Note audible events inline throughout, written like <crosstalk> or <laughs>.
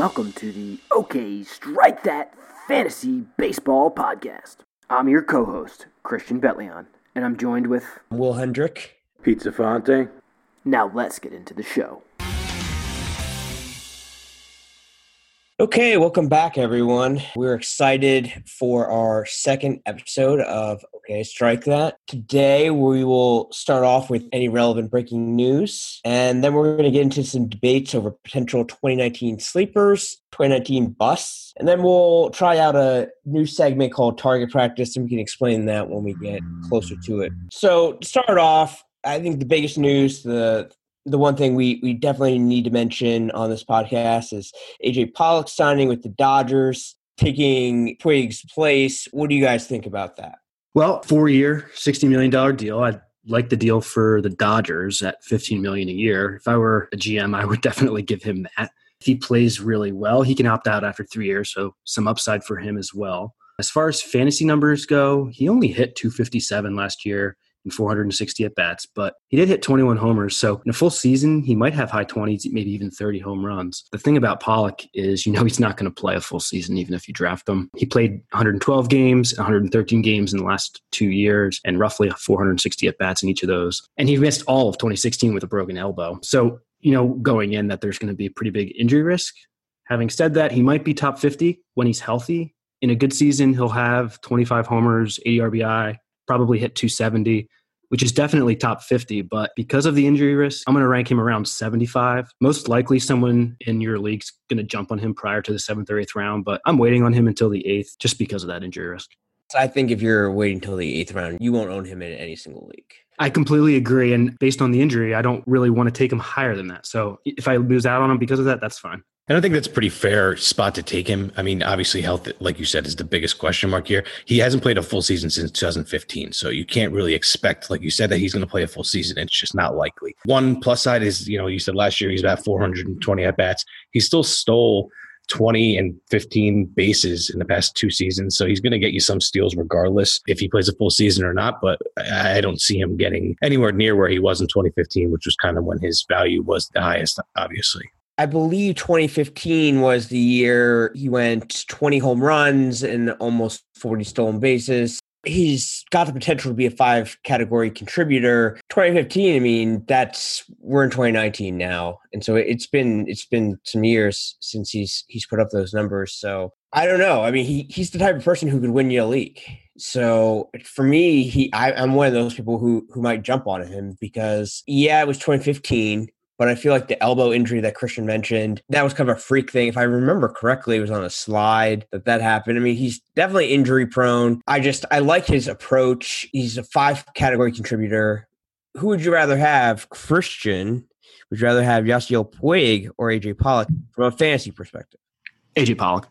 welcome to the OK Strike That Fantasy Baseball Podcast. I'm your co host, Christian Betleon, and I'm joined with. Will Hendrick. Pizza Fonte. Now let's get into the show. Okay, welcome back, everyone. We're excited for our second episode of Okay, Strike That. Today, we will start off with any relevant breaking news, and then we're going to get into some debates over potential 2019 sleepers, 2019 busts, and then we'll try out a new segment called Target Practice, and we can explain that when we get closer to it. So, to start off, I think the biggest news, the the one thing we we definitely need to mention on this podcast is AJ Pollock signing with the Dodgers, taking Puig's place. What do you guys think about that? Well, four year, sixty million dollar deal. I like the deal for the Dodgers at fifteen million a year. If I were a GM, I would <laughs> definitely give him that. If he plays really well, he can opt out after three years, so some upside for him as well. As far as fantasy numbers go, he only hit 257 last year and 460 at bats, but he did hit 21 homers. So in a full season, he might have high 20s, maybe even 30 home runs. The thing about Pollock is, you know, <laughs> he's not going to play a full season, even if you draft him. He played 112 games, 113 games in the last two years, and roughly 460 at bats in each of those. And he missed all of 2016 with a broken elbow. So, you know, going in that there's going to be a pretty big injury risk. Having said that, he might be top 50 when he's healthy. In a good season, he'll have 25 homers, 80 RBI, probably hit 270, which is definitely top 50. But because of the injury risk, I'm going to rank him around 75. Most likely, someone in your league's going to jump on him prior to the seventh or eighth round, but I'm waiting on him until the eighth just because of that injury risk. I think if you're waiting until the eighth round, you won't own him in any single league. I completely agree. And based on the injury, I don't really want to take him higher than that. So if I lose out on him because of that, that's fine. And I think that's a pretty fair spot to take him. I mean, obviously, health, like you said, is the biggest question mark here. He hasn't played a full season since 2015. So you can't really expect, like you said, that he's going to play a full season. It's just not likely. One plus side is, you know, you said last year he's about 420 at bats. He still stole 20 and 15 bases in the past two seasons. So he's going to get you some steals regardless if he plays a full season or not. But I don't see him getting anywhere near where he was in 2015, which was kind of when his value was the highest, obviously. I believe 2015 was the year he went 20 home runs and almost 40 stolen bases. He's got the potential to be a five category contributor. 2015, I mean, that's we're in 2019 now. And so it's been it's been some years since he's he's put up those numbers. So I don't know. I mean, he he's the type of person who could win you a league. So for me, he I, I'm one of those people who who might jump on him because yeah, it was 2015 but I feel like the elbow injury that Christian mentioned, that was kind of a freak thing. If I remember correctly, it was on a slide that that happened. I mean, he's definitely injury prone. I just, I like his approach. He's a five category contributor. Who would you rather have, Christian? Would you rather have Yasiel Puig or AJ Pollock from a fantasy perspective? AJ Pollock.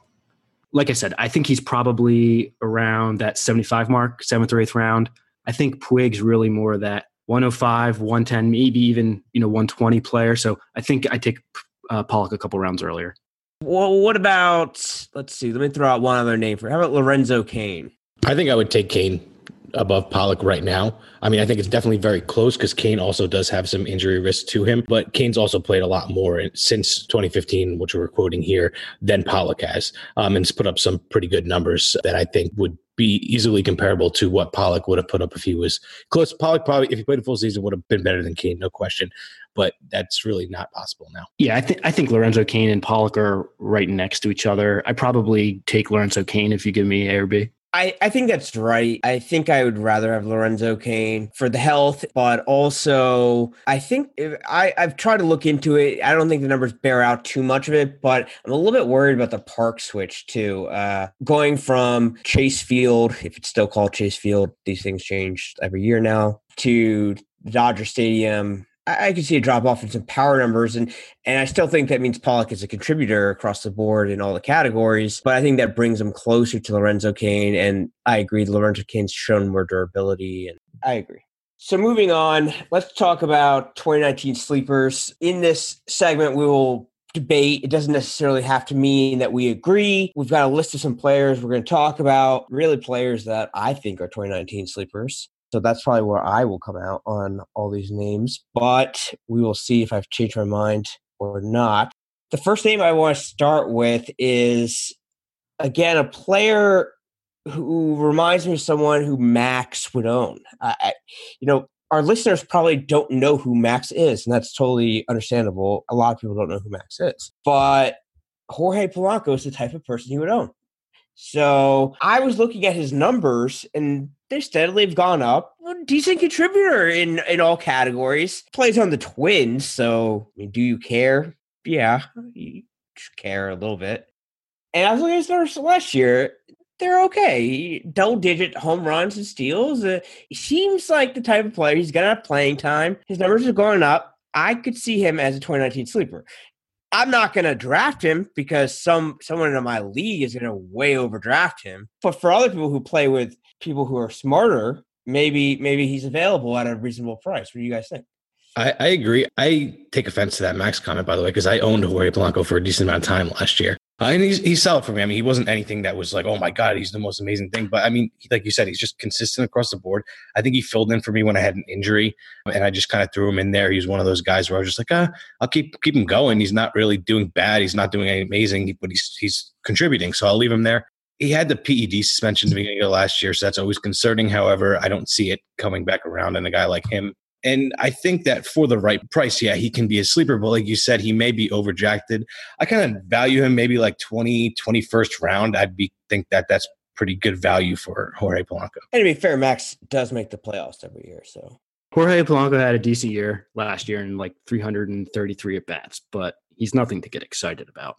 Like I said, I think he's probably around that 75 mark, seventh or eighth round. I think Puig's really more that 105, 110, maybe even you know 120 player. So I think I take uh, Pollock a couple rounds earlier. Well, what about let's see. Let me throw out one other name for. How about Lorenzo Cain? I think I would take Cain above Pollock right now. I mean, I think it's definitely very close because Cain also does have some injury risk to him, but Cain's also played a lot more since 2015, which we're quoting here, than Pollock has, um, and has put up some pretty good numbers that I think would be easily comparable to what Pollock would have put up if he was close. Pollock probably, if he played a full season, would have been better than Cain, no question. But that's really not possible now. Yeah, I think I think Lorenzo Cain and Pollock are right next to each other. I probably take Lorenzo Cain if you give me A or B. I, I think that's right. I think I would rather have Lorenzo Cain for the health, but also I think if, I, I've tried to look into it. I don't think the numbers bear out too much of it, but I'm a little bit worried about the park switch too. Uh, going from Chase Field, if it's still called Chase Field, these things change every year now, to Dodger Stadium I, could see a drop off in some power numbers, and and I still think that means Pollock is a contributor across the board in all the categories. But I think that brings him closer to Lorenzo Cain, and I agree. Lorenzo Cain's shown more durability, and I agree. So moving on, let's talk about 2019 sleepers. In this segment, we will debate. It doesn't necessarily have to mean that we agree. We've got a list of some players we're going to talk about, really players that I think are 2019 sleepers. So that's probably where I will come out on all these names. But we will see if I've changed my mind or not. The first name I want to start with is again a player who reminds me of someone who Max would own. I, you know, our listeners probably don't know who Max is, and that's totally understandable. A lot of people don't know who Max is, but Jorge Polanco is the type of person he would own. So I was looking at his numbers, and they steadily have gone up. decent contributor in in all categories. Plays on the Twins, so I mean, do you care? Yeah, you care a little bit. And I was looking at his last year. They're okay. Double digit home runs and steals. Uh, he seems like the type of player he's going to have playing time. His numbers are going up. I could see him as a 2019 sleeper. I'm not going to draft him because some someone in my league is going to way overdraft him. But for other people who play with people who are smarter, maybe maybe he's available at a reasonable price. What do you guys think? I, I agree. I take offense to that Max comment, by the way, because I owned Jorge Polanco for a decent amount of time last year. Uh, and he's, he's solid for me. I mean, he wasn't anything that was like, oh my God, he's the most amazing thing. But I mean, like you said, he's just consistent across the board. I think he filled in for me when I had an injury and I just kind of threw him in there. He's one of those guys where I was just like, ah, I'll keep keep him going. He's not really doing bad. He's not doing anything amazing, but he's he's contributing. So I'll leave him there. He had the PED suspension the beginning of last year, so that's always concerning. However, I don't see it coming back around in a guy like him. And I think that for the right price, yeah, he can be a sleeper. But like you said, he may be overdrafted. I kind of value him maybe like 20, 21st round. I'd be think that that's pretty good value for Jorge Polanco. And to be fair, Max does make the playoffs every year. So Jorge Polanco had a decent year last year in like 333 at bats, but he's nothing to get excited about.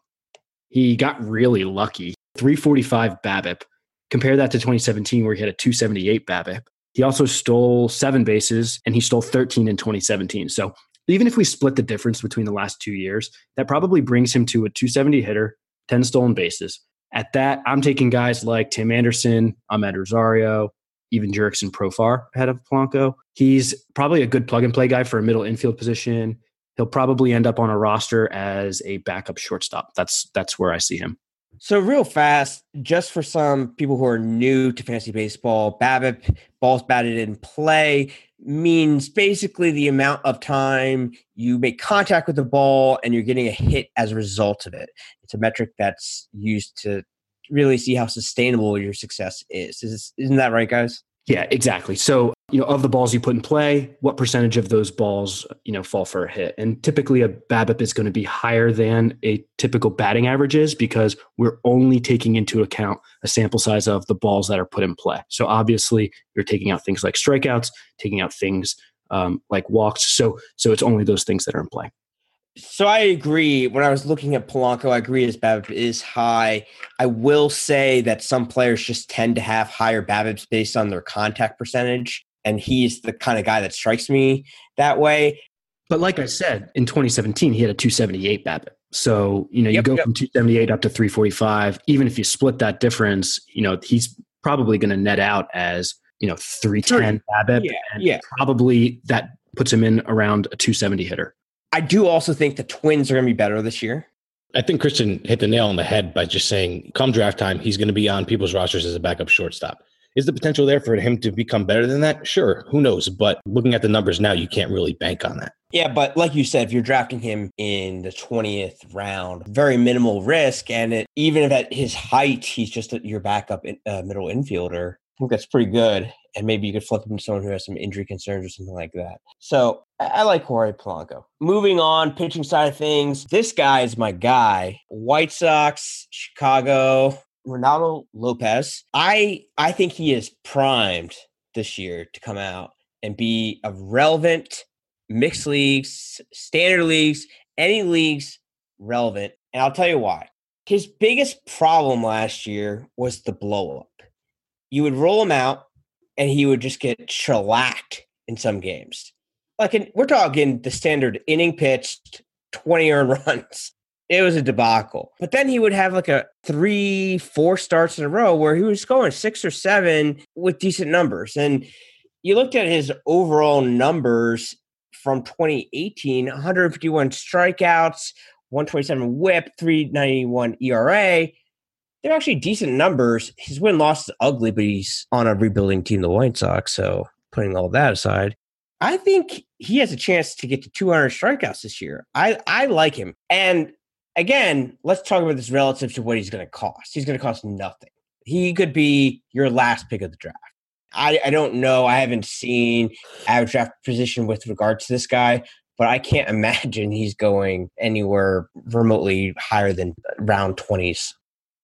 He got really lucky. 345 BABIP. Compare that to 2017, where he had a 278 BABIP. He also stole seven bases and he stole 13 in 2017. So even if we split the difference between the last two years, that probably brings him to a 270 hitter, 10 stolen bases. At that, I'm taking guys like Tim Anderson, Amed Rosario, even Jurickson Profar ahead of Polanco. He's probably a good plug and play guy for a middle infield position. He'll probably end up on a roster as a backup shortstop. That's that's where I see him. So real fast, just for some people who are new to fantasy baseball, BABIP, balls batted in play, means basically the amount of time you make contact with the ball and you're getting a hit as a result of it. It's a metric that's used to really see how sustainable your success is. is isn't that right, guys? Yeah, exactly. So, you know, of the balls you put in play, what percentage of those balls, you know, fall for a hit? And typically a BABIP is going to be higher than a typical batting average is because we're only taking into account a sample size of the balls that are put in play. So obviously you're taking out things like strikeouts, taking out things um, like walks. So, so it's only those things that are in play. So I agree. When I was looking at Polanco, I agree his BABIP is high. I will say that some players just tend to have higher BABIPs based on their contact percentage, and he's the kind of guy that strikes me that way. But like I said, in 2017, he had a 278 BABIP. So you know, you yep, go yep. from 278 up to 345. Even if you split that difference, you know, he's probably going to net out as you know 310 BABIP, yeah, and yeah. probably that puts him in around a 270 hitter. I do also think the Twins are going to be better this year. I think Christian hit the nail on the head by just saying, come draft time, he's going to be on people's rosters as a backup shortstop. Is the potential there for him to become better than that? Sure. Who knows? But looking at the numbers now, you can't really bank on that. Yeah, but like you said, if you're drafting him in the 20th round, very minimal risk. And it, even if at his height, he's just your backup in, uh, middle infielder, I think that's pretty good and maybe you could flip him to someone who has some injury concerns or something like that. So I like Jorge Polanco. Moving on, pitching side of things, this guy is my guy. White Sox, Chicago, Reynaldo Lopez. I I think he is primed this year to come out and be a relevant mixed leagues, standard leagues, any leagues relevant. And I'll tell you why. His biggest problem last year was the blow up. You would roll him out and he would just get shellacked in some games. Like in, we're talking the standard inning pitched, 20 earned <laughs> runs. It was a debacle. But then he would have like a three, four starts in a row where he was going six or seven with decent numbers. And you looked at his overall numbers from 2018 151 strikeouts, 127 whip, 391 ERA they're actually decent numbers. His win loss is ugly, but he's on a rebuilding team, the White Sox. So putting all that aside, I think he has a chance to get to 200 strikeouts this year. I, I like him. And again, let's talk about this relative to what he's going to cost. He's going to cost nothing. He could be your last pick of the draft. I, I don't know. I haven't seen average draft position with regard to this guy, but I can't <laughs> imagine he's going anywhere remotely higher than round 20s.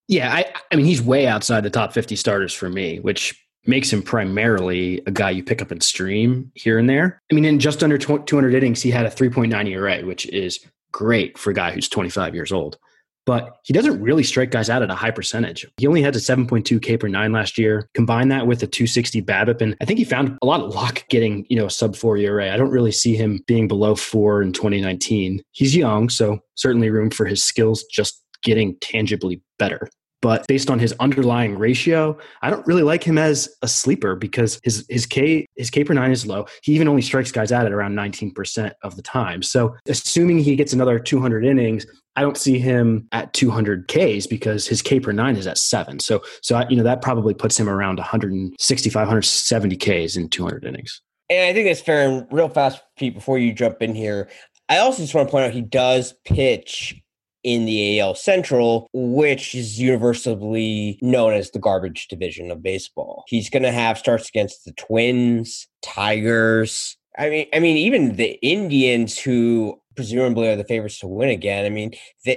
Yeah, I, I mean, he's way outside the top 50 starters for me, which makes him primarily a guy you pick up and stream here and there. I mean, in just under 200 innings, he had a 3.9 ERA, which is great for a guy who's 25 years old. But he doesn't really strike guys out at a high percentage. He only had a 7.2 K per nine last year. Combine that with a 260 BABIP, and I think he found a lot of luck getting you know a sub four ERA. I don't really see him being below four in 2019. He's young, so certainly room for his skills just getting tangibly better. But based on his underlying ratio, I don't really like him as a sleeper because his his K his K per nine is low. He even only strikes guys out at around 19% of the time. So assuming he gets another 200 innings, I don't see him at 200 Ks because his K per nine is at seven. So so I, you know that probably puts him around 165, 170 Ks in 200 innings. And I think that's fair. And real fast, Pete, before you jump in here, I also just want to point out he does pitch in the AL Central, which is universally known as the garbage division of baseball. He's going to have starts against the Twins, Tigers. I mean, I mean, even the Indians, who presumably are the favorites to win again. I mean,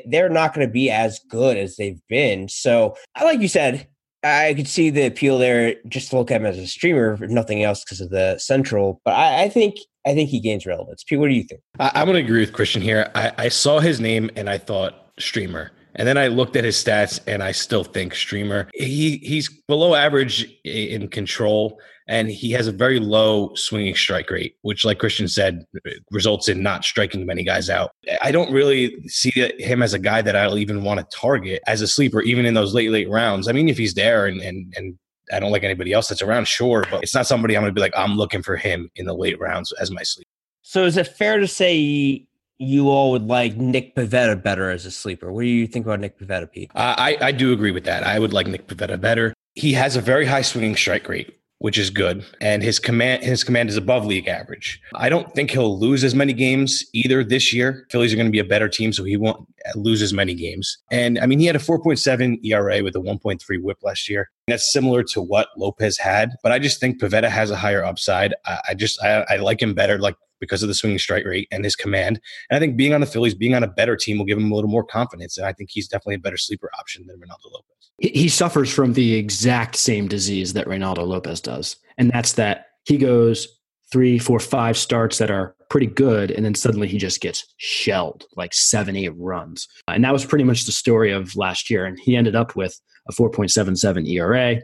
they're not going to be as good as they've been. So, like you said, I could see the appeal there just to look at him as a streamer, if nothing else, because of the central. But I, I, think I think he gains relevance. Pete, what do you think? I, am going to agree with Christian here. I, I saw his name and I thought streamer. And then I looked at his stats and I still think streamer. He he's below average in control and he has a very low swinging strike rate, which like Christian said results in not striking many guys out. I don't really see him as a guy that I'll even want to target as a sleeper even in those late late rounds. I mean if he's there and and and I don't like anybody else that's around, sure, but it's not somebody I'm going to be like, I'm looking for him in the late rounds as my sleeper. So is it fair to say you all would like Nick Pivetta better as a sleeper? What do you think about Nick Pivetta, Pete? Uh, I, I do agree with that. I would like Nick Pivetta better. He has a very high swinging strike rate, which is good, and his command his command is above league average. I don't think he'll lose as many games either this year. Phillies are going to be a better team, so he won't lose as many games. And I mean, he had a 4.7 ERA with a 1.3 WHIP last year. That's similar to what Lopez had, but I just think Pivetta has a higher upside. I, I just I, I like him better. Like because of the swinging strike rate and his command. And I think being on the Phillies, being on a better team will give him a little more confidence. And I think he's definitely a better sleeper option than Reynaldo Lopez. He suffers from the exact same disease that Reynaldo Lopez does. And that's that he goes three, four, five starts that are pretty good. And then suddenly he just gets shelled like seven, eight runs. And that was pretty much the story of last year. And he ended up with a 4.77 ERA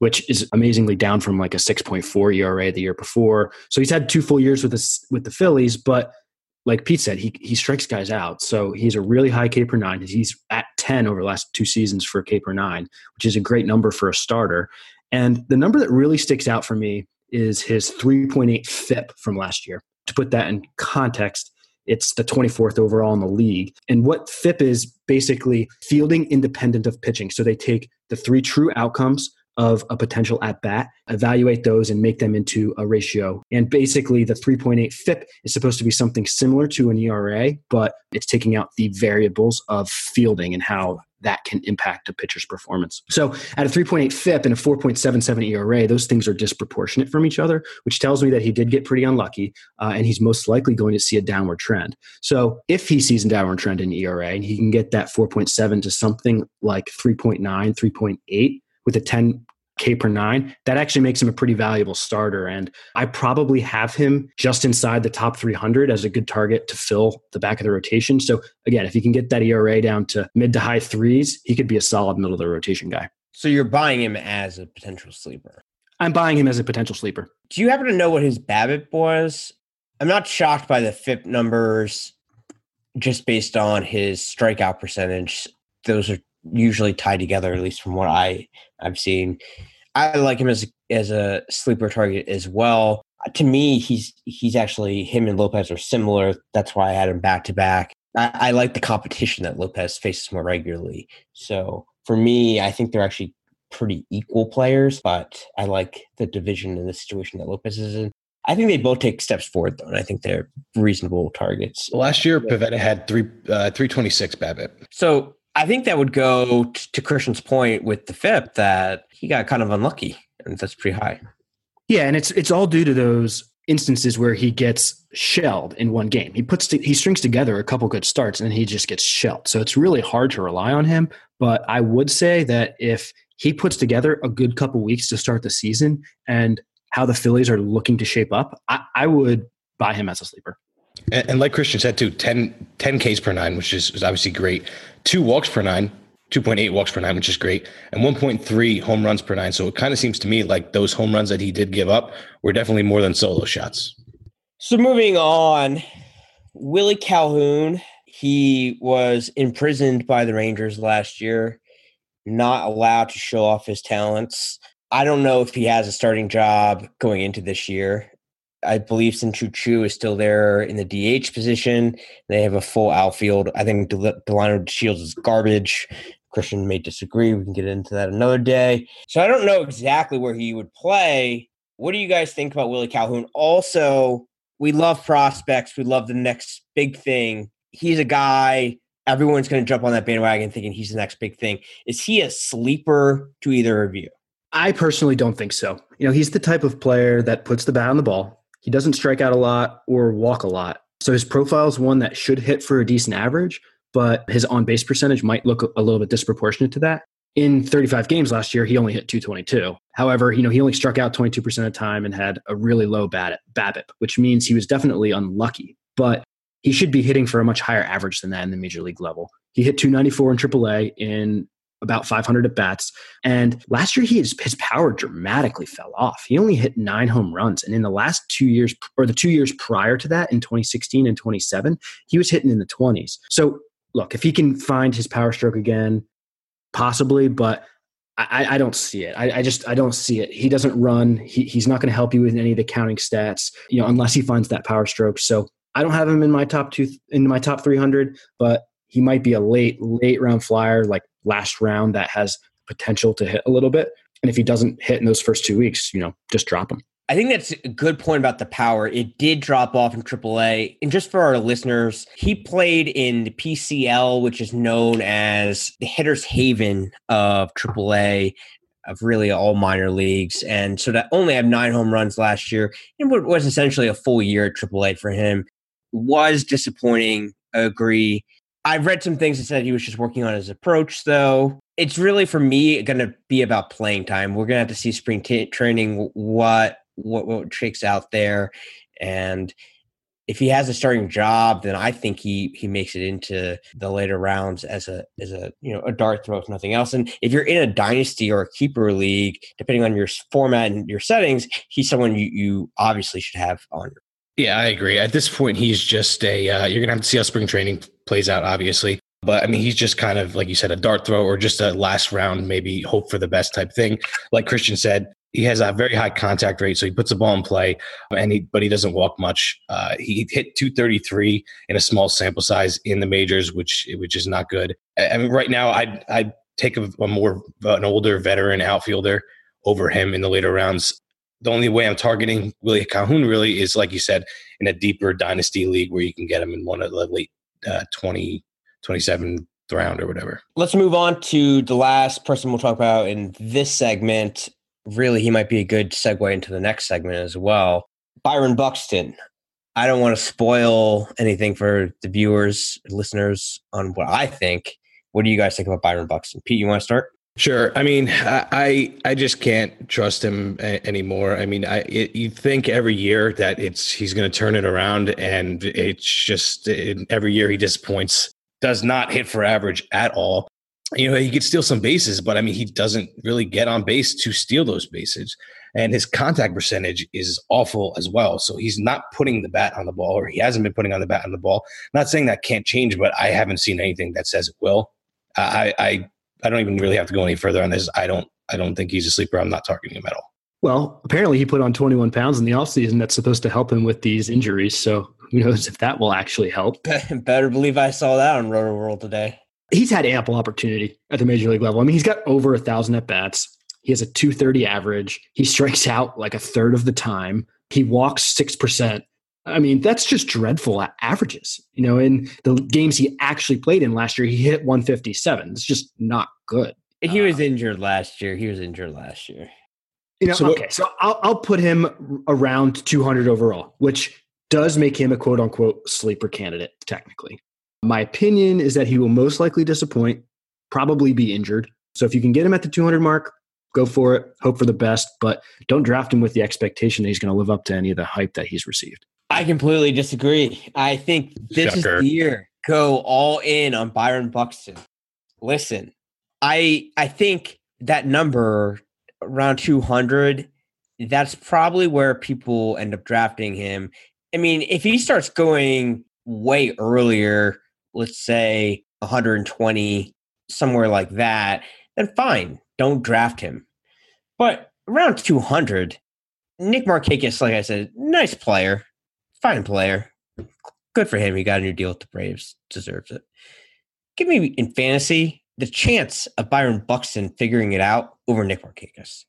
which is amazingly down from like a 6.4 ERA the year before. So he's had two full years with the, with the Phillies, but like Pete said, he, he strikes guys out. So he's a really high K per nine. He's at 10 over the last two seasons for K per nine, which is a great number for a starter. And the number that really sticks out for me is his 3.8 FIP from last year. To put that in context, it's the 24th overall in the league. And what FIP is basically fielding independent of pitching. So they take the three true outcomes of a potential at bat, evaluate those and make them into a ratio. And basically, the 3.8 FIP is supposed to be something similar to an ERA, but it's taking out the variables of fielding and how that can impact a pitcher's performance. So at a 3.8 FIP and a 4.77 ERA, those things are disproportionate from each other, which tells me that he did get pretty unlucky uh, and he's most likely going to see a downward trend. So if he sees a downward trend in ERA and he can get that 4.7 to something like 3.9, 3.8, with a 10 K per nine, that actually makes him a pretty valuable starter. And I probably have him just inside the top 300 as a good target to fill the back of the rotation. So again, if he can get that ERA down to mid to high threes, he could be a solid middle of the rotation guy. So you're buying him as a potential sleeper. I'm buying him as a potential sleeper. Do you happen to know what his BABIP was? I'm not shocked by the FIP numbers just based on his strikeout percentage. Those are usually tied together, at least from what I I've seen. I like him as a, as a sleeper target as well. Uh, to me, he's he's actually him and Lopez are similar. That's why I had him back to back. I like the competition that Lopez faces more regularly. So for me, I think they're actually pretty equal players, but I like the division and the situation that Lopez is in. I think they both take steps forward though, and I think they're reasonable targets. Last year, Pivetta had three uh, three twenty six BABIP. So I think that would go t- to Christian's point with the FIP that he got kind of unlucky, and that's pretty high. Yeah, and it's it's all due to those instances where he gets shelled in one game. He puts to, he strings together a couple good starts and then he just gets shelled. So it's really hard to rely on him. But I would say that if he puts together a good couple weeks to start the season and how the Phillies are looking to shape up, I, I would buy him as a sleeper. And, and, like Christian said too, 10, 10 Ks per nine, which is, is obviously great. Two walks per nine, 2.8 walks per nine, which is great, and 1.3 home runs per nine. So it kind of seems to me like those home runs that he did give up were definitely more than solo shots. So moving on, Willie Calhoun, he was imprisoned by the Rangers last year, not allowed to show off his talents. I don't know if he has a starting job going into this year. I believe Shin-Soo Choo is still there in the DH position. They have a full outfield. I think Delino Shields is garbage. Christian may disagree. We can get into that another day. So I don't know exactly where he would play. What do you guys think about Willie Calhoun? Also, we love prospects. We love the next big thing. He's a guy everyone's going to jump on that bandwagon thinking he's the next big thing. Is he a sleeper to either of you? I personally don't think so. You know, he's the type of player that puts the bat on the ball. He doesn't strike out a lot or walk a lot. So his profile is one that should hit for a decent average, but his on base percentage might look a little bit disproportionate to that. In 35 games last year, he only hit 222. However, you know, he only struck out 22% of the time and had a really low BABIP, which means he was definitely unlucky. But he should be hitting for a much higher average than that in the major league level. He hit 294 in AAA in about 500 at bats. And last year, he his, his power dramatically fell off. He only hit nine home runs. And in the last two years, or the two years prior to that, in 2016 and 27, he was hitting in the 20s. So look, if he can find his power stroke again, possibly, but I, I don't see it. I, I, just I don't see it. He doesn't run. He, he's not going to help you with any of the counting stats, you know, unless he finds that power stroke. So I don't have him in my top two in my top 300, but he might be a late late round flyer, like last round that has potential to hit a little bit. And if he doesn't hit in those first two weeks, you know, just drop him. I think that's a good point about the power. It did drop off in AAA. And just for our listeners, he played in the PCL, which is known as the hitter's haven of AAA, of really all minor leagues. And so to only have nine home runs last year, it was essentially a full year at AAA for him, was disappointing. I agree. I've read some things that said he was just working on his approach, though. It's really, for me, going to be about playing time. We're going to have to see spring t- training, what what what shakes out there, and if he has a starting job, then I think he he makes it into the later rounds as a as a you know a dart throw if nothing else. And if you're in a dynasty or a keeper league, depending on your format and your settings, he's someone you you obviously should have on. Yeah, I agree. At this point, he's just a. Uh, you're gonna have to see how spring training plays out, obviously. But I mean, he's just kind of like you said, a dart throw or just a last round, maybe hope for the best type thing. Like Christian said, he has a very high contact rate, so he puts the ball in play, and he but he doesn't walk much. Uh, he hit 233 in a small sample size in the majors, which which is not good. I mean, right now, I I take a, a more an older veteran outfielder over him in the later rounds. The only way I'm targeting Willie Calhoun really is, like you said, in a deeper dynasty league where you can get him in one of the late uh, 20, 27 round or whatever. Let's move on to the last person we'll talk about in this segment really he might be a good segue into the next segment as well. Byron Buxton. I don't want to spoil anything for the viewers, listeners on what I think. What do you guys think about Byron Buxton? Pete, you want to start? Sure. I mean, I I just can't trust him a- anymore. I mean, I it, you think every year that it's he's going to turn it around, and it's just it, every year he disappoints. Does not hit for average at all you know, he could steal some bases, but I mean, he doesn't really get on base to steal those bases. And his contact percentage is awful as well. So he's not putting the bat on the ball, or he hasn't been putting on the bat on the ball. Not saying that can't change, but I haven't seen anything that says it will. I, I, I don't even really have to go any further on this. I don't, I don't think he's a sleeper. I'm not targeting him at all. Well, apparently he put on 21 pounds in the offseason. That's supposed to help him with these injuries. So who knows if that will actually help. <laughs> Better believe I saw that on Rotoworld today he's had ample opportunity at the major league level. I mean, he's got over a thousand at bats. He has a 230 average. He strikes out like a third of the time. He walks 6%. I mean, that's just dreadful averages. You know, in the games he actually played in last year, he hit 157. It's just not good. He was uh, injured last year. He was injured last year. You know, so okay, so I'll, I'll put him around 200 overall, which does make him a quote unquote sleeper candidate, technically. My opinion is that he will most likely disappoint, probably be injured. So if you can get him at the 200 mark, go for it. Hope for the best, but don't draft him with the expectation that he's going to live up to any of the hype that he's received. I completely disagree. I think this Shocker. is the year. Go all in on Byron Buxton. Listen, I I think that number around 200 that's probably where people end up drafting him. I mean, if he starts going way earlier, let's say 120 somewhere like that, then fine, don't draft him. But around 200, Nick Markakis, like I said, nice player, fine player. Good for him. He got a new deal with the Braves. Deserves it. Give me in fantasy the chance of Byron Buxton figuring it out over Nick Markakis.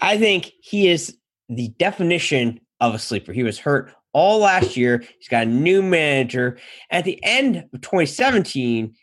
I think he is the definition of a sleeper. He was hurt all last year. He's got a new manager. At the end of 2017,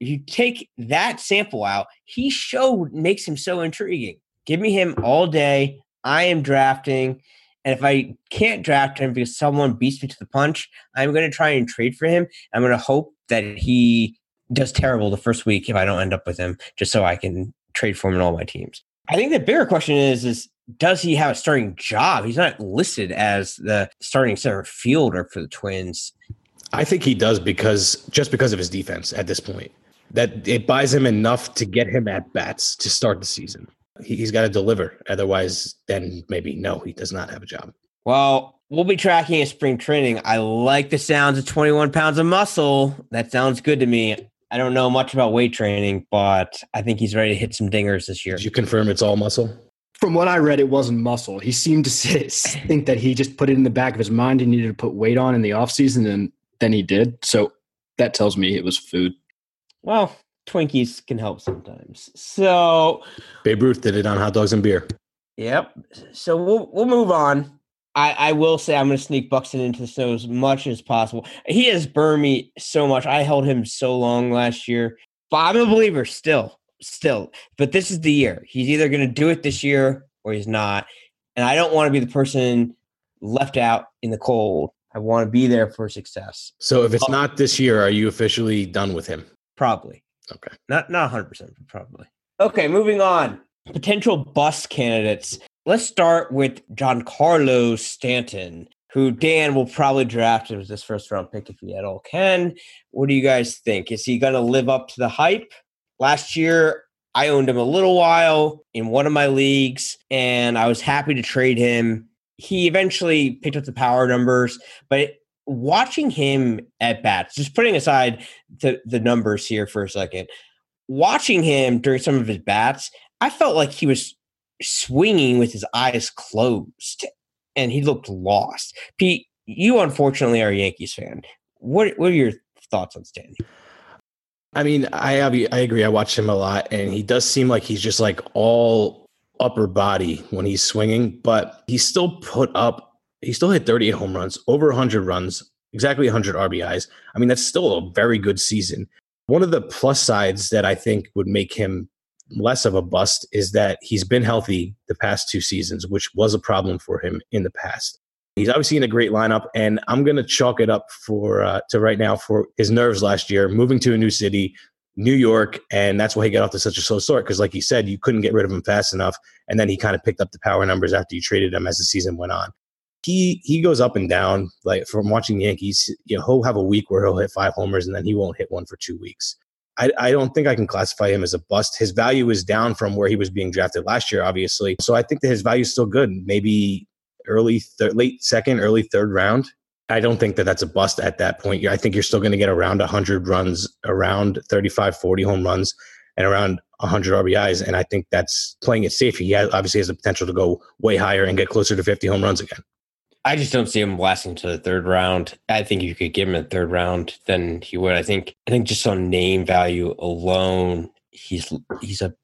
if you take that sample out, he showed makes him so intriguing. Give me him all day. I am drafting. And if I can't draft him because someone beats me to the punch, I'm going to try and trade for him. I'm going to hope that he does terrible the first week if I don't end up with him, just so I can trade for him in all my teams. I think the bigger question is is does he have a starting job? He's not listed as the starting center fielder for the Twins. I think he does because just because of his defense at this point. That it buys him enough to get him at bats to start the season. He's got to deliver. Otherwise, then maybe no, he does not have a job. Well, we'll be tracking his spring training. I like the sounds of 21 pounds of muscle. That sounds good to me. I don't know much about weight training, but I think he's ready to hit some dingers this year. Did you confirm it's all muscle? From what I read, it wasn't muscle. He seemed to say, <laughs> think that he just put it in the back of his mind he needed to put weight on in the offseason, and then he did. So that tells me it was food. Well, Twinkies can help sometimes. So Babe Ruth did it on hot dogs and beer. Yep. So we'll we'll move on. I, I will say I'm going to sneak Buxton into the snow as much as possible. He has burned me so much. I held him so long last year, but I'm a believer still, still. But this is the year. He's either going to do it this year or he's not. And I don't want to be the person left out in the cold. I want to be there for success. So if it's not this year, are you officially done with him? Probably. Okay. Not not 100%, but probably. Okay, moving on. Potential bust candidates. Let's start with Giancarlo Stanton, who Dan will probably draft as this first round pick if he at all can. What do you guys think? Is he going to live up to the hype? Last year, I owned him a little while in one of my leagues, and I was happy to trade him. He eventually picked up the power numbers, but watching him at bats, just putting aside the, the numbers here for a second, watching him during some of his bats, I felt like he was swinging with his eyes closed and he looked lost. Pete, you unfortunately are a Yankees fan. What what are your thoughts on Stanton? I mean, I I agree. I watched him a lot, and he does seem like he's just like all upper body when he's swinging, but he still put up. He still hit 38 home runs, over 100 runs, exactly 100 RBIs. I mean, that's still a very good season. One of the plus sides that I think would make him less of a bust is that he's been healthy the past two seasons, which was a problem for him in the past. He's obviously in a great lineup, and I'm going to chalk it up for uh, to right now for his nerves last year, moving to a new city, New York, and that's why he got off to such a slow start. Because, like you said, you couldn't get rid of him fast enough, and then he kind of picked up the power numbers after you traded him as the season went on. He he goes up and down. Like from watching the Yankees, you know, he'll have a week where he'll hit five homers, and then he won't hit one for two weeks. I, I don't think I can classify him as a bust. His value is down from where he was being drafted last year, obviously. So I think that his value is still good. Maybe early, thir- late second, early third round. I don't think that that's a bust at that point. I think you're still going to get around 100 runs, around 35, 40 home runs, and around 100 RBIs. And I think that's playing it safe. He has, obviously has the potential to go way higher and get closer to 50 home runs again. I just don't see him blasting to the third round. I think you could give him a third round, then he would. I think I think just on name value alone, he's he's a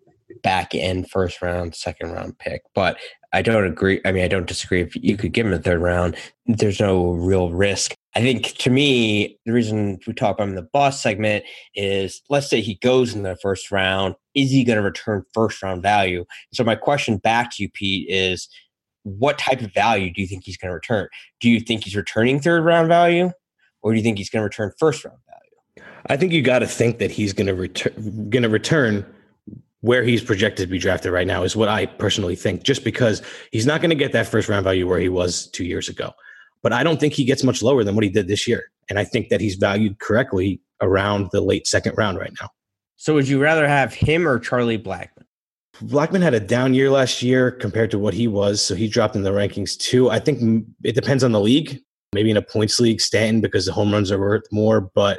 back end first round, second round pick. But I don't agree. I mean, I don't disagree. If you could give him a third round, there's no real risk. I think to me, the reason we talk about him in the boss segment is let's say he goes in the first round. Is he going to return first round value? So, my question back to you, Pete, is what type of value do you think he's going to return? Do you think he's returning third round value or do you think he's going to return first round value? I think you got to think that he's going to return going to return where he's projected to be drafted right now is what I personally think, just because he's not going to get that first round value where he was two years ago. But I don't think he gets much lower than what he did this year. And I think that he's valued correctly around the late second round right now. So would you rather have him or Charlie Blackmon? Blackmon had a down year last year compared to what he was. So he dropped in the rankings too. I think it depends on the league. Maybe in a points league, Stanton, because the home runs are worth more. But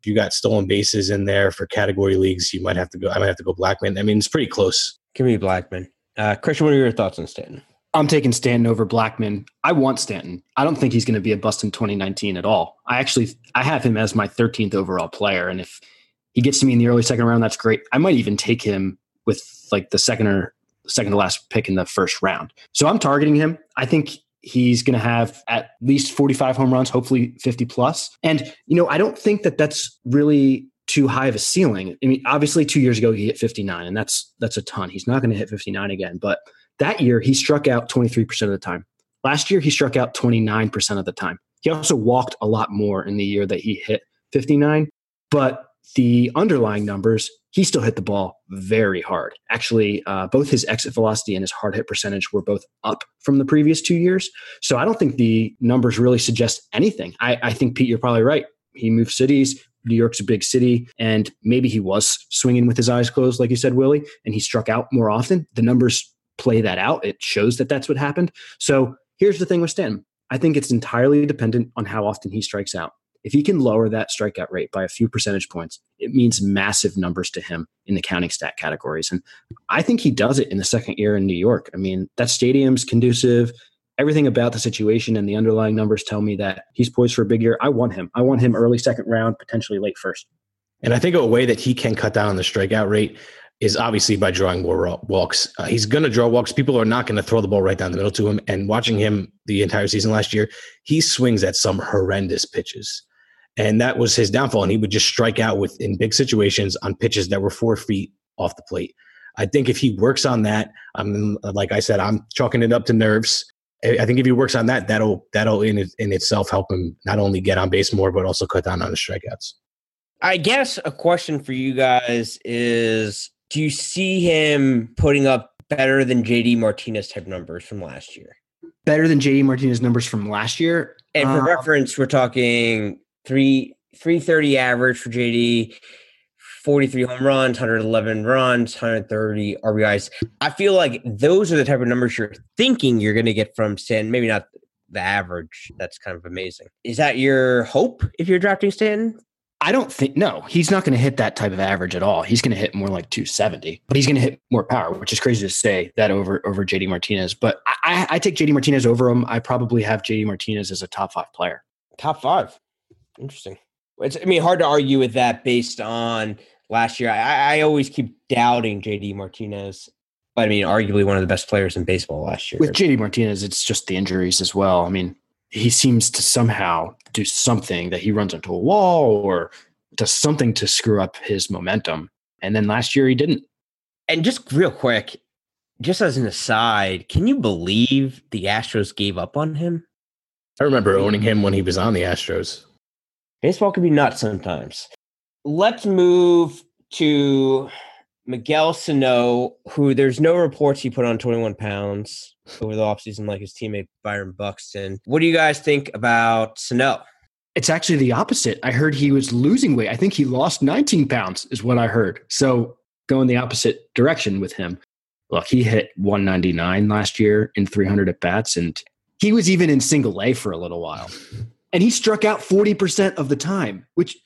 if you got stolen bases in there for category leagues, you might have to go. I might have to go Blackmon. I mean, it's pretty close. Give me Blackmon, Uh, Christian, what are your thoughts on Stanton? I'm taking Stanton over Blackmon. I want Stanton. I don't think he's going to be a bust in 2019 at all. I actually I have him as my 13th overall player, and if he gets to me in the early second round, that's great. I might even take him with like the second or second to last pick in the first round. So I'm targeting him. I think he's going to have at least 45 home runs, hopefully 50 plus. And, you know, I don't think that that's really too high of a ceiling. I mean, obviously 2 years ago he hit 59 and that's that's a ton. He's not going to hit 59 again, but that year he struck out 23% of the time. Last year he struck out 29% of the time. He also walked a lot more in the year that he hit 59, but the underlying numbers he still hit the ball very hard. Actually, uh, both his exit velocity and his hard hit percentage were both up from the previous two years. So I don't think the numbers really suggest anything. I, I think, Pete, you're probably right. He moved cities. New York's a big city, and maybe he was swinging with his eyes closed, like you said, Willie, and he struck out more often. The numbers play that out. It shows that that's what happened. So here's the thing with Stanton. I think it's entirely dependent on how often he strikes out. If he can lower that strikeout rate by a few percentage points, it means massive numbers to him in the counting stat categories. And I think he does it in the second year in New York. I mean, that stadium's conducive. Everything about the situation and the underlying numbers tell me that he's poised for a big year. I want him. I want him early second round, potentially late first. And I think a way that he can cut down on the strikeout rate is obviously by drawing more walks. Uh, he's going to draw walks. People are not going to throw the ball right down the middle to him. And watching him the entire season last year, he swings at some horrendous pitches. And that was his downfall. And he would just strike out with in big situations on pitches that were four feet off the plate. I think if he works on that, I'm like I said, I'm chalking it up to nerves. I think if he works on that, that'll that'll in in itself help him not only get on base more, but also cut down on the strikeouts. I guess a question for you guys is: Do you see him putting up better than JD Martinez type numbers from last year? Better than JD Martinez numbers from last year. And for uh, reference, we're talking three 330 average for JD, 43 home runs, 111 runs, 130 RBIs. I feel like those are the type of numbers you're thinking you're going to get from Stanton. Maybe not the average. That's kind of amazing. Is that your hope if you're drafting Stanton? I don't think no, he's not going to hit that type of average at all. He's going to hit more like 270, but he's going to hit more power, which is crazy to say that over over JD Martinez. But I, I take JD Martinez over him. I probably have JD Martinez as a top five player. Top five. Interesting. It's I mean hard to argue with that based on last year. I, I always keep doubting JD Martinez, but I mean arguably one of the best players in baseball last year. With JD Martinez, it's just the injuries as well. I mean, he seems to somehow do something that he runs into a wall or does something to screw up his momentum. And then last year he didn't. And just real quick, just as an aside, can you believe the Astros gave up on him? I remember owning him when he was on the Astros. Baseball can be nuts sometimes. Let's move to Miguel Sano, who there's no reports he put on 21 pounds over the offseason like his teammate Byron Buxton. What do you guys think about Sano? It's actually the opposite. I heard he was losing weight. I think he lost 19 pounds, is what I heard. So going the opposite direction with him. Look, he hit 199 last year in 300 at bats, and he was even in single A for a little while and he struck out 40% of the time, which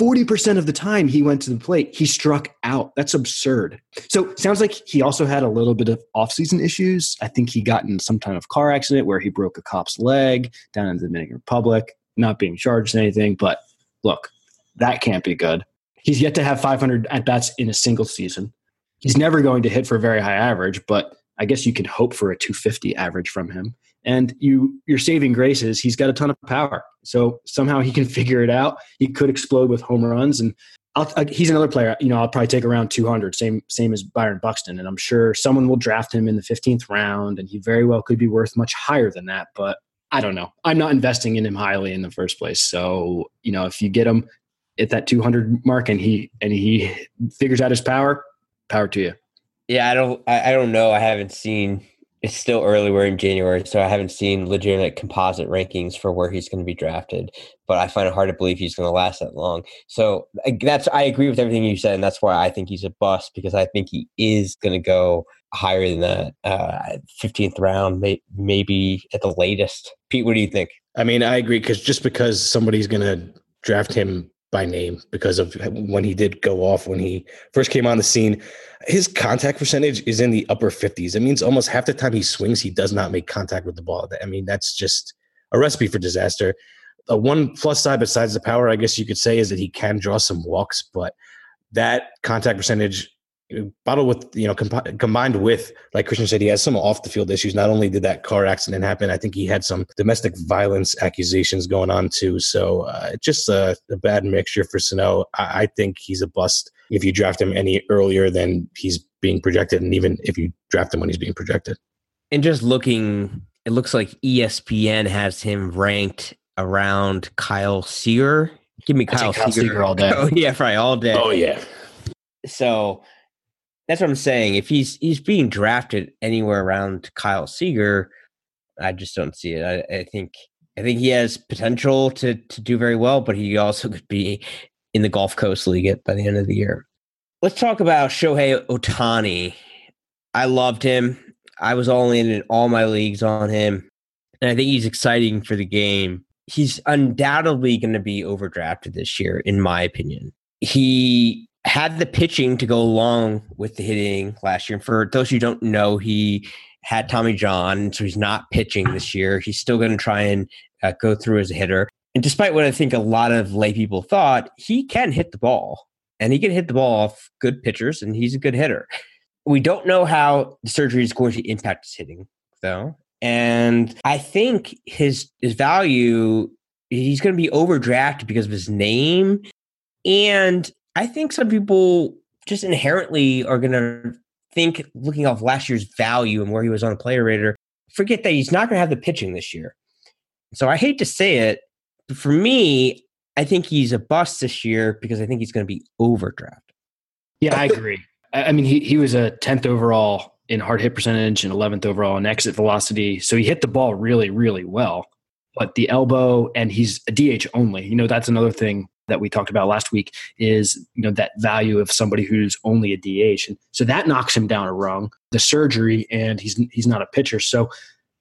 40% of the time he went to the plate, he struck out. That's absurd. So sounds like he also had a little bit of offseason issues. I think he got in some kind of car accident where he broke a cop's leg down in the Dominican Republic, not being charged anything. But look, that can't be good. He's yet to have 500 at bats in a single season. He's never going to hit for a very high average, but I guess you can hope for a 250 average from him. And you, your saving grace is he's got a ton of power. So somehow he can <laughs> figure it out. He could explode with home runs, and I, uh, he's another player. You know, I'll probably take around 200, same same as Byron Buxton, and I'm sure someone will draft him in the 15th round, and he very well could be worth much higher than that. But I don't know. I'm not investing in him highly in the first place. So you know, if you get him at that 200 mark and he and he figures out his power, power to you. Yeah, I don't. I, I don't know. I haven't seen. It's still early. We're in January, so I haven't seen legitimate composite rankings for where he's going to be drafted. But I find it hard to believe he's going to last that long. So that's. I agree with everything you said, and that's why I think he's a bust because I think he is going to go higher than the uh, fifteenth round, may, maybe at the latest. Pete, what do you think? I mean, I agree because just because somebody's going to draft him by name because of when he did go off when he first came on the scene. His contact percentage is in the upper 50s. It means almost half the time he swings, he does not make contact with the ball. I mean, that's just a recipe for disaster. A one plus side besides the power, I guess you could say, is that he can draw some walks, but that contact percentage bottled with you know comp- combined with like christian said he has some off the field issues. Not only did that car accident happen i think he had some domestic violence accusations going on too. So uh, just a, a, bad mixture for sano. I-, I think he's a bust if you draft him any earlier than he's being projected and even if you draft him when he's being projected. And just looking it looks like espn has him ranked around kyle seager. Give me kyle, kyle seager. seager all day. <laughs> Oh yeah right all day. Oh yeah. So that's what I'm saying. If he's he's being drafted anywhere around Kyle Seager, I just don't see it. I, I, think I think he has potential to to do very well, but he also <laughs> could be in the Gulf Coast League by the end of the year. Let's talk about Shohei Ohtani. I loved him. I was all in in all my leagues on him, and I think he's exciting for the game. He's undoubtedly going to be overdrafted this year, in my opinion. He had the pitching to go along with the hitting last year. And for those who don't know, he had Tommy John, so he's not pitching this year. He's still going to try and uh, go through as a hitter. And despite what I think a lot of lay people thought, he can hit the ball and he can hit the ball off good pitchers and he's a good hitter. We don't know how the surgery is going to impact his hitting, though. And I think his his value he's going to be overdrafted because of his name and I think some people just inherently are going to think, looking off last year's value and where he was on a player rater, forget that he's not going to have the pitching this year. So I hate to say it, but for me, I think he's a bust this year because I think he's going to be overdrafted. Yeah, I agree. I mean, he, he was a 10th overall in hard hit percentage and 11th overall in exit velocity. So he hit the ball really, really well. But the elbow, and he's a DH only. You know, that's another thing that we talked about last week is you know that value of somebody who's only a DH, and so that knocks him down a rung. The surgery, and he's he's not a pitcher, so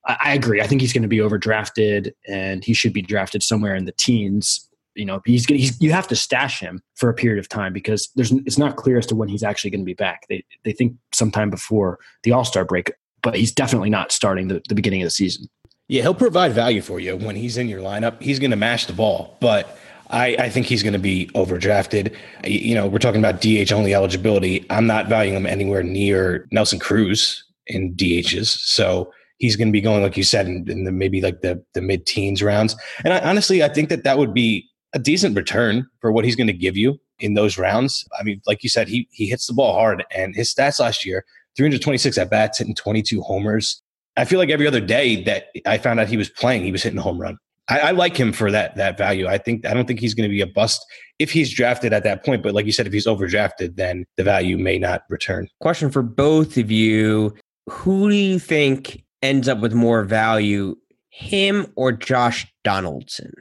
I, I agree. I think he's going to be overdrafted, and he should be drafted somewhere in the teens. You know, he's, he's you have to stash him for a period of time because there's it's not clear as to when he's actually going to be back. They they think sometime before the All Star break, but he's definitely not starting the, the beginning of the season. Yeah, he'll provide value for you when he's in your lineup. He's going to mash the ball, but I, I think he's going to be overdrafted. You know, we're talking about DH only eligibility. I'm not valuing him anywhere near Nelson Cruz in DHs. So he's going to be going, like you said, in, in the maybe like the the mid teens rounds. And I, honestly, I think that that would be a decent return for what he's going to give you in those rounds. I mean, like you said, he he hits the ball hard, and his stats last year: 326 at bats, hitting 22 homers. I feel like every other day that I found out he was playing, he was hitting a home run. I, I, like him for that that value. I think I don't think he's going to be a bust if he's drafted at that point. But like you said, if he's overdrafted, then the value may not return. Question for both of you: Who do you think ends up with more value, him or Josh Donaldson?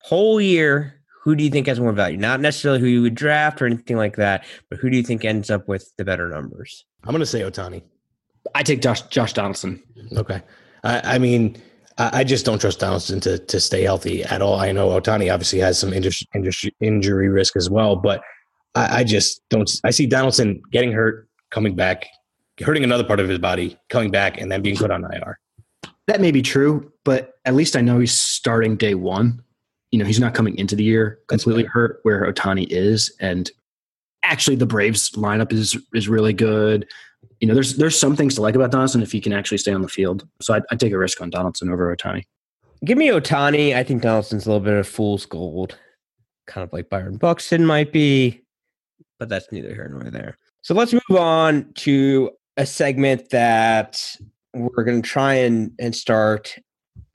Whole year, who do you think has more value? Not necessarily who you would draft or anything like that, but who do you think ends up with the better numbers? I'm going to say Ohtani. I take Josh Josh Donaldson. Okay. I, I mean I just don't trust Donaldson to to stay healthy at all. I know Ohtani obviously has some industry, injury risk as well, but I, I, just don't. I see Donaldson getting hurt, coming back, hurting another part of his body, coming back, and then being put on IR. That may be true, but at least I know he's starting day one. You know, he's not coming into the year completely hurt, where Ohtani is, and actually the Braves lineup is is really good you know, there's there's some things to like about Donaldson if he can actually stay on the field. So I'd, I'd take a risk on Donaldson over Ohtani. Give me Ohtani. I think Donaldson's a little bit of fool's gold, kind of like Byron Buxton might be, but that's neither here nor there. So let's move on to a segment that we're going to try and, and start,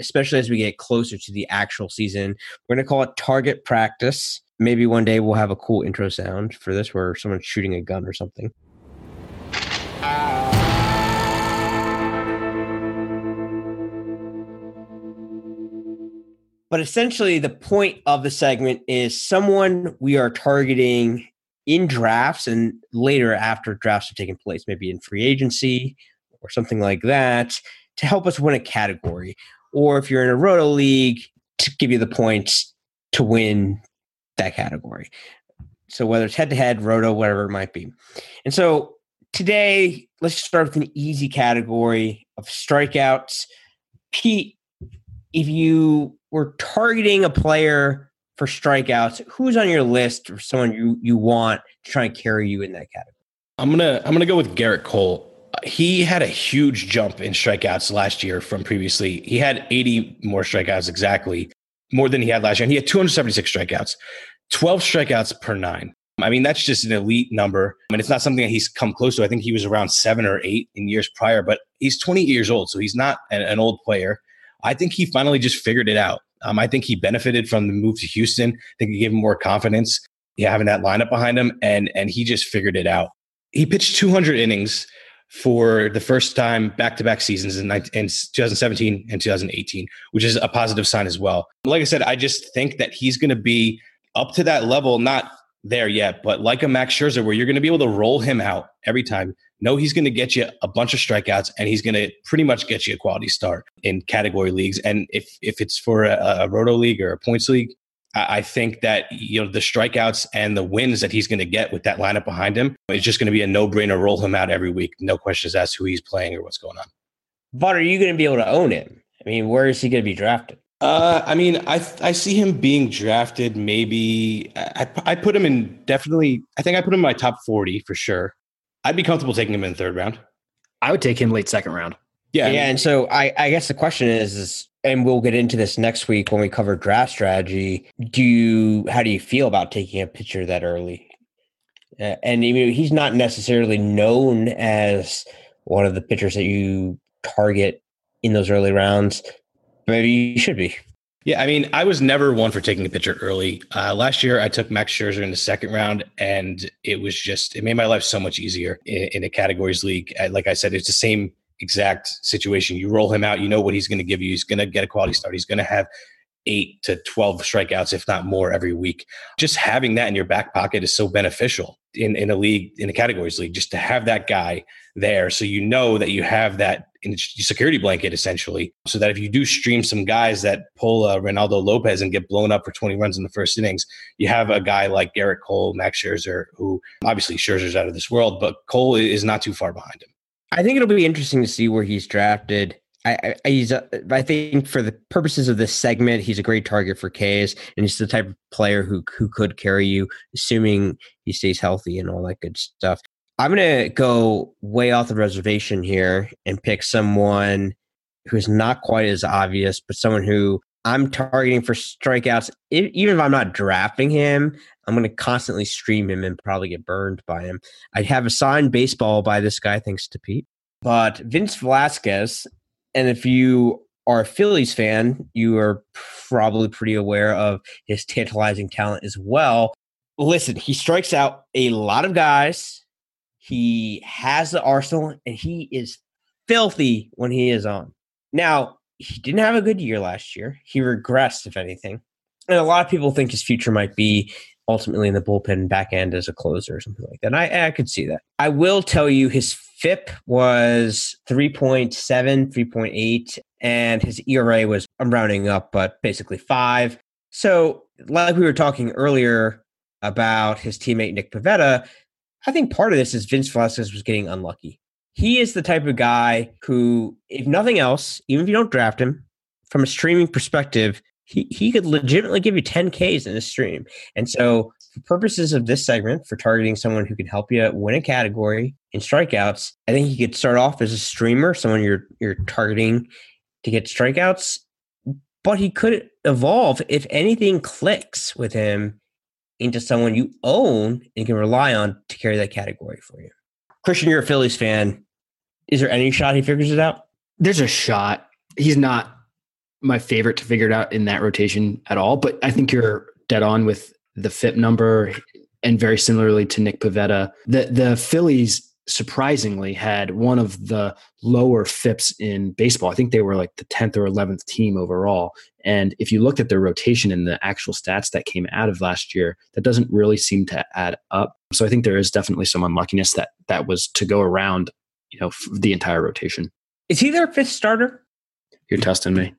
especially as we get closer to the actual season. We're going to call it target practice. Maybe one day we'll have a cool intro sound for this where someone's shooting a gun or something. But essentially, the point of the segment is someone we are targeting in drafts and later after drafts have taken place, maybe in free agency or something like that, to help us win a category. Or if you're in a roto league, to give you the points to win that category. So whether it's head to head, roto, whatever it might be. And so today, let's start with an easy category of strikeouts. Pete, if you were targeting a player for strikeouts, who's on your list or someone you, you want to try and carry you in that category? I'm gonna I'm gonna go with Gerrit Cole. He had a huge jump in strikeouts last year from previously. He had 80 more strikeouts exactly, more than he had last year. And he had 276 strikeouts, 12 strikeouts per nine. I mean, that's just an elite number. I mean, it's not something that he's come close to. I think he was around seven or eight in years prior, but he's 20 years old, so he's not an, an old player. I think he finally just figured it out. Um, I think he benefited from the move to Houston. I think he gave him more confidence, yeah, having that lineup behind him, and and he just figured it out. He pitched 200 innings for the first time back to back seasons in, in 2017 and 2018, which is a positive sign as well. Like I said, I just think that he's going to be up to that level, not there yet, but like a Max Scherzer, where you're going to be able to roll him out every time. Know he's going to get you a bunch of strikeouts, and he's going to pretty much get you a quality start in category leagues. And if if it's for a, a roto league or a points league, I, I think that you know the strikeouts and the wins that he's going to get with that lineup behind him, it's just going to be a no brainer. Roll him out every week, no questions asked who he's playing or what's going on. But are you going to be able to own him? I mean, where is he going to be drafted? Uh, I mean, I I see him being drafted. Maybe I I put him in definitely. I think I put him in my top forty for sure. I'd be comfortable taking him in the third round. I would take him late second round. Yeah, yeah. And so I I guess the question is is and we'll get into this next week when we cover draft strategy. Do you how do you feel about taking a pitcher that early? Uh, and even he's not necessarily known as one of the pitchers that you target in those early rounds. Maybe you should be. Yeah, I mean, I was never one for taking a pitcher early. Uh, last year, I took Max Scherzer in the second round, and it was just it made my life so much easier in, in a categories league. Like I said, it's the same exact situation. You roll him out, you know what he's going to give you. He's going to get a quality start. He's going to have eight to 12 strikeouts, if not more, every week. Just having that in your back pocket is so beneficial in, in a league, in a categories league, just to have that guy there. So you know that you have that security blanket essentially. So that if you do stream some guys that pull uh, Reynaldo Lopez and get blown up for 20 runs in the first innings, you have a guy like Gerrit Cole, Max Scherzer, who obviously Scherzer's out of this world, but Cole is not too far behind him. I think it'll be interesting to see where he's drafted. I, I, he's a, I think for the purposes of this segment, he's a great target for K's, and he's the type of player who who could carry you, assuming he stays healthy and all that good stuff. I'm gonna go way off the reservation here and pick someone who's not quite as obvious, but someone who I'm targeting for strikeouts. Even if I'm not drafting him, I'm going to constantly stream him and probably get burned by him. I'd have a signed baseball by this guy, thanks to Pete. But Vince Velasquez, and if you are a Phillies fan, you are probably pretty aware of his tantalizing talent as well. Listen, he strikes out a lot of guys. He has the arsenal, and he is filthy when he is on. Now, he didn't have a good year last year. He regressed, if anything. And a lot of people think his future might be ultimately in the bullpen back end as a closer or something like that. And I, I could see that. I will tell you his FIP was 3.7, 3.8, and his ERA was, I'm rounding up, but basically five. So, like we were talking earlier about his teammate Nick Pivetta, I think part of this is Vince Velasquez was getting unlucky. He is the type of guy who, if nothing else, even if you don't draft him, from a streaming perspective, he, he could legitimately give you 10 Ks in a stream. And so for purposes of this segment, for targeting someone who can help you win a category in strikeouts, I think he could start off as a streamer, someone you're you're targeting to get strikeouts, but he could evolve if anything clicks with him into someone you own and can rely on to carry that category for you. Christian, you're a Phillies fan. Is there any shot he figures it out? There's a shot. He's not my favorite to figure it out in that rotation at all, but I think you're dead on with the FIP number and very similarly to Nick Pivetta. The the Phillies surprisingly had one of the lower FIPS in baseball. I think they were like the 10th or 11th team overall. And if you looked at their rotation and the actual stats that came out of last year, that doesn't really seem to add up. So I think there is definitely some unluckiness that that was to go around, you know, the entire rotation. Is he their fifth starter? You're testing me.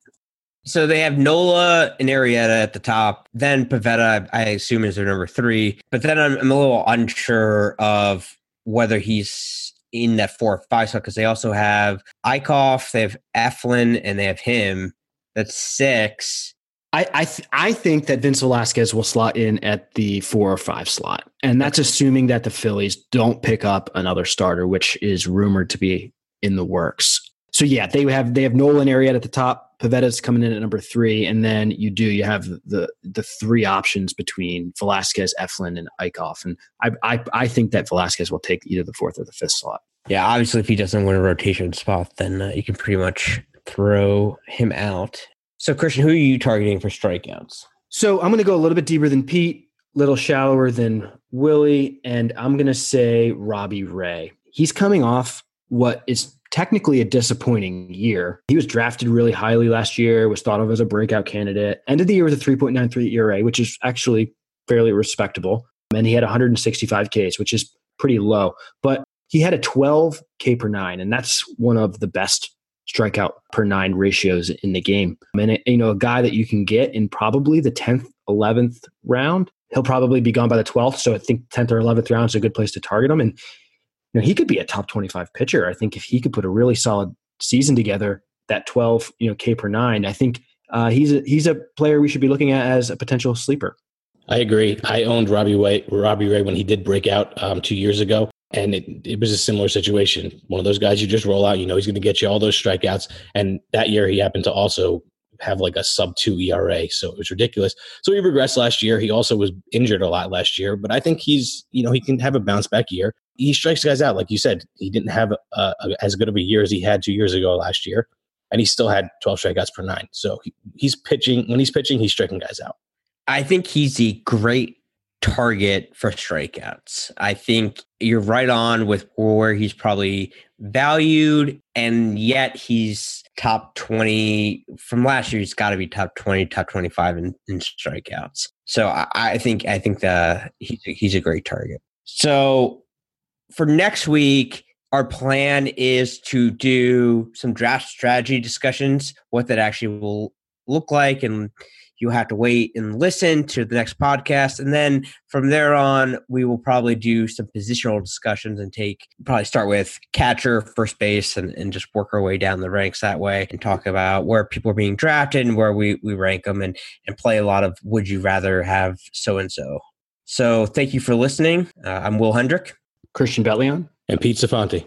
So they have Nola and Arrieta at the top. Then Pivetta, I assume, is their number three. But then I'm, I'm a little unsure of whether he's in that four or five spot because they also have Eickhoff, they have Eflin, and they have him. That's six. I I, th- I think that Vince Velasquez will slot in at the four or five slot, and that's assuming that the Phillies don't pick up another starter, which is rumored to be in the works. So yeah, they have they have Nolan Arrieta at the top. Pivetta's coming in at number three, and then you do you have the the three options between Velasquez, Eflin, and Eickhoff, and I, I I think that Velasquez will take either the fourth or the fifth slot. Yeah, obviously, if he doesn't win a rotation spot, then uh, you can pretty much throw him out. So, Christian, who are you targeting for strikeouts? So I'm going to go a little bit deeper than Pete, a little shallower than Willie, and I'm going to say Robbie Ray. He's coming off what is technically a disappointing year. He was drafted really highly last year, was thought of as a breakout candidate, ended the year with a 3.93 ERA, which is actually fairly respectable. And he had 165 Ks, which is pretty low. But he had a 12 K per nine, and that's one of the best strikeout per nine ratios in the game. And you know, a guy that you can get in probably the 10th, 11th round, he'll probably be gone by the 12th. So I think 10th or 11th round is a good place to target him. And you know, he could be a top 25 pitcher. I think if he could put a really solid season together, that 12, you know, K per nine, I think uh, he's a, he's a player we should be looking at as a potential sleeper. I agree. I owned Robbie Ray, Robbie Ray when he did break out um, two years ago, and it, it was a similar situation. One of those guys you just roll out, you know, he's going to get you all those strikeouts. And that year, he happened to also have like a sub two ERA, so it was ridiculous. So he regressed last year. He also was injured a lot last year, but I think he's you know he can have a bounce back year. He strikes guys out, like you said. He didn't have a, as good of a year as he had two years ago last year, and he still had 12 strikeouts per nine. So he, he's pitching when he's pitching, he's striking guys out. I think he's a great target for strikeouts. I think you're right on with where he's probably valued, and yet he's top 20 from last year. He's got to be top 20, top 25 in, in strikeouts. So I, I, think I think that he's a, he's a great target. So for next week, our plan is to do some draft strategy discussions, what that actually will look like, and you have to wait and listen to the next podcast. And then from there on, we will probably do some positional discussions and take probably start with catcher, first base, and, and just work our way down the ranks that way and talk about where people are being drafted and where we, we rank them and, and play a lot of would you rather have so and so. So thank you for listening. Uh, I'm Will Hendrick. Christian Betlion. And Pete Safanti.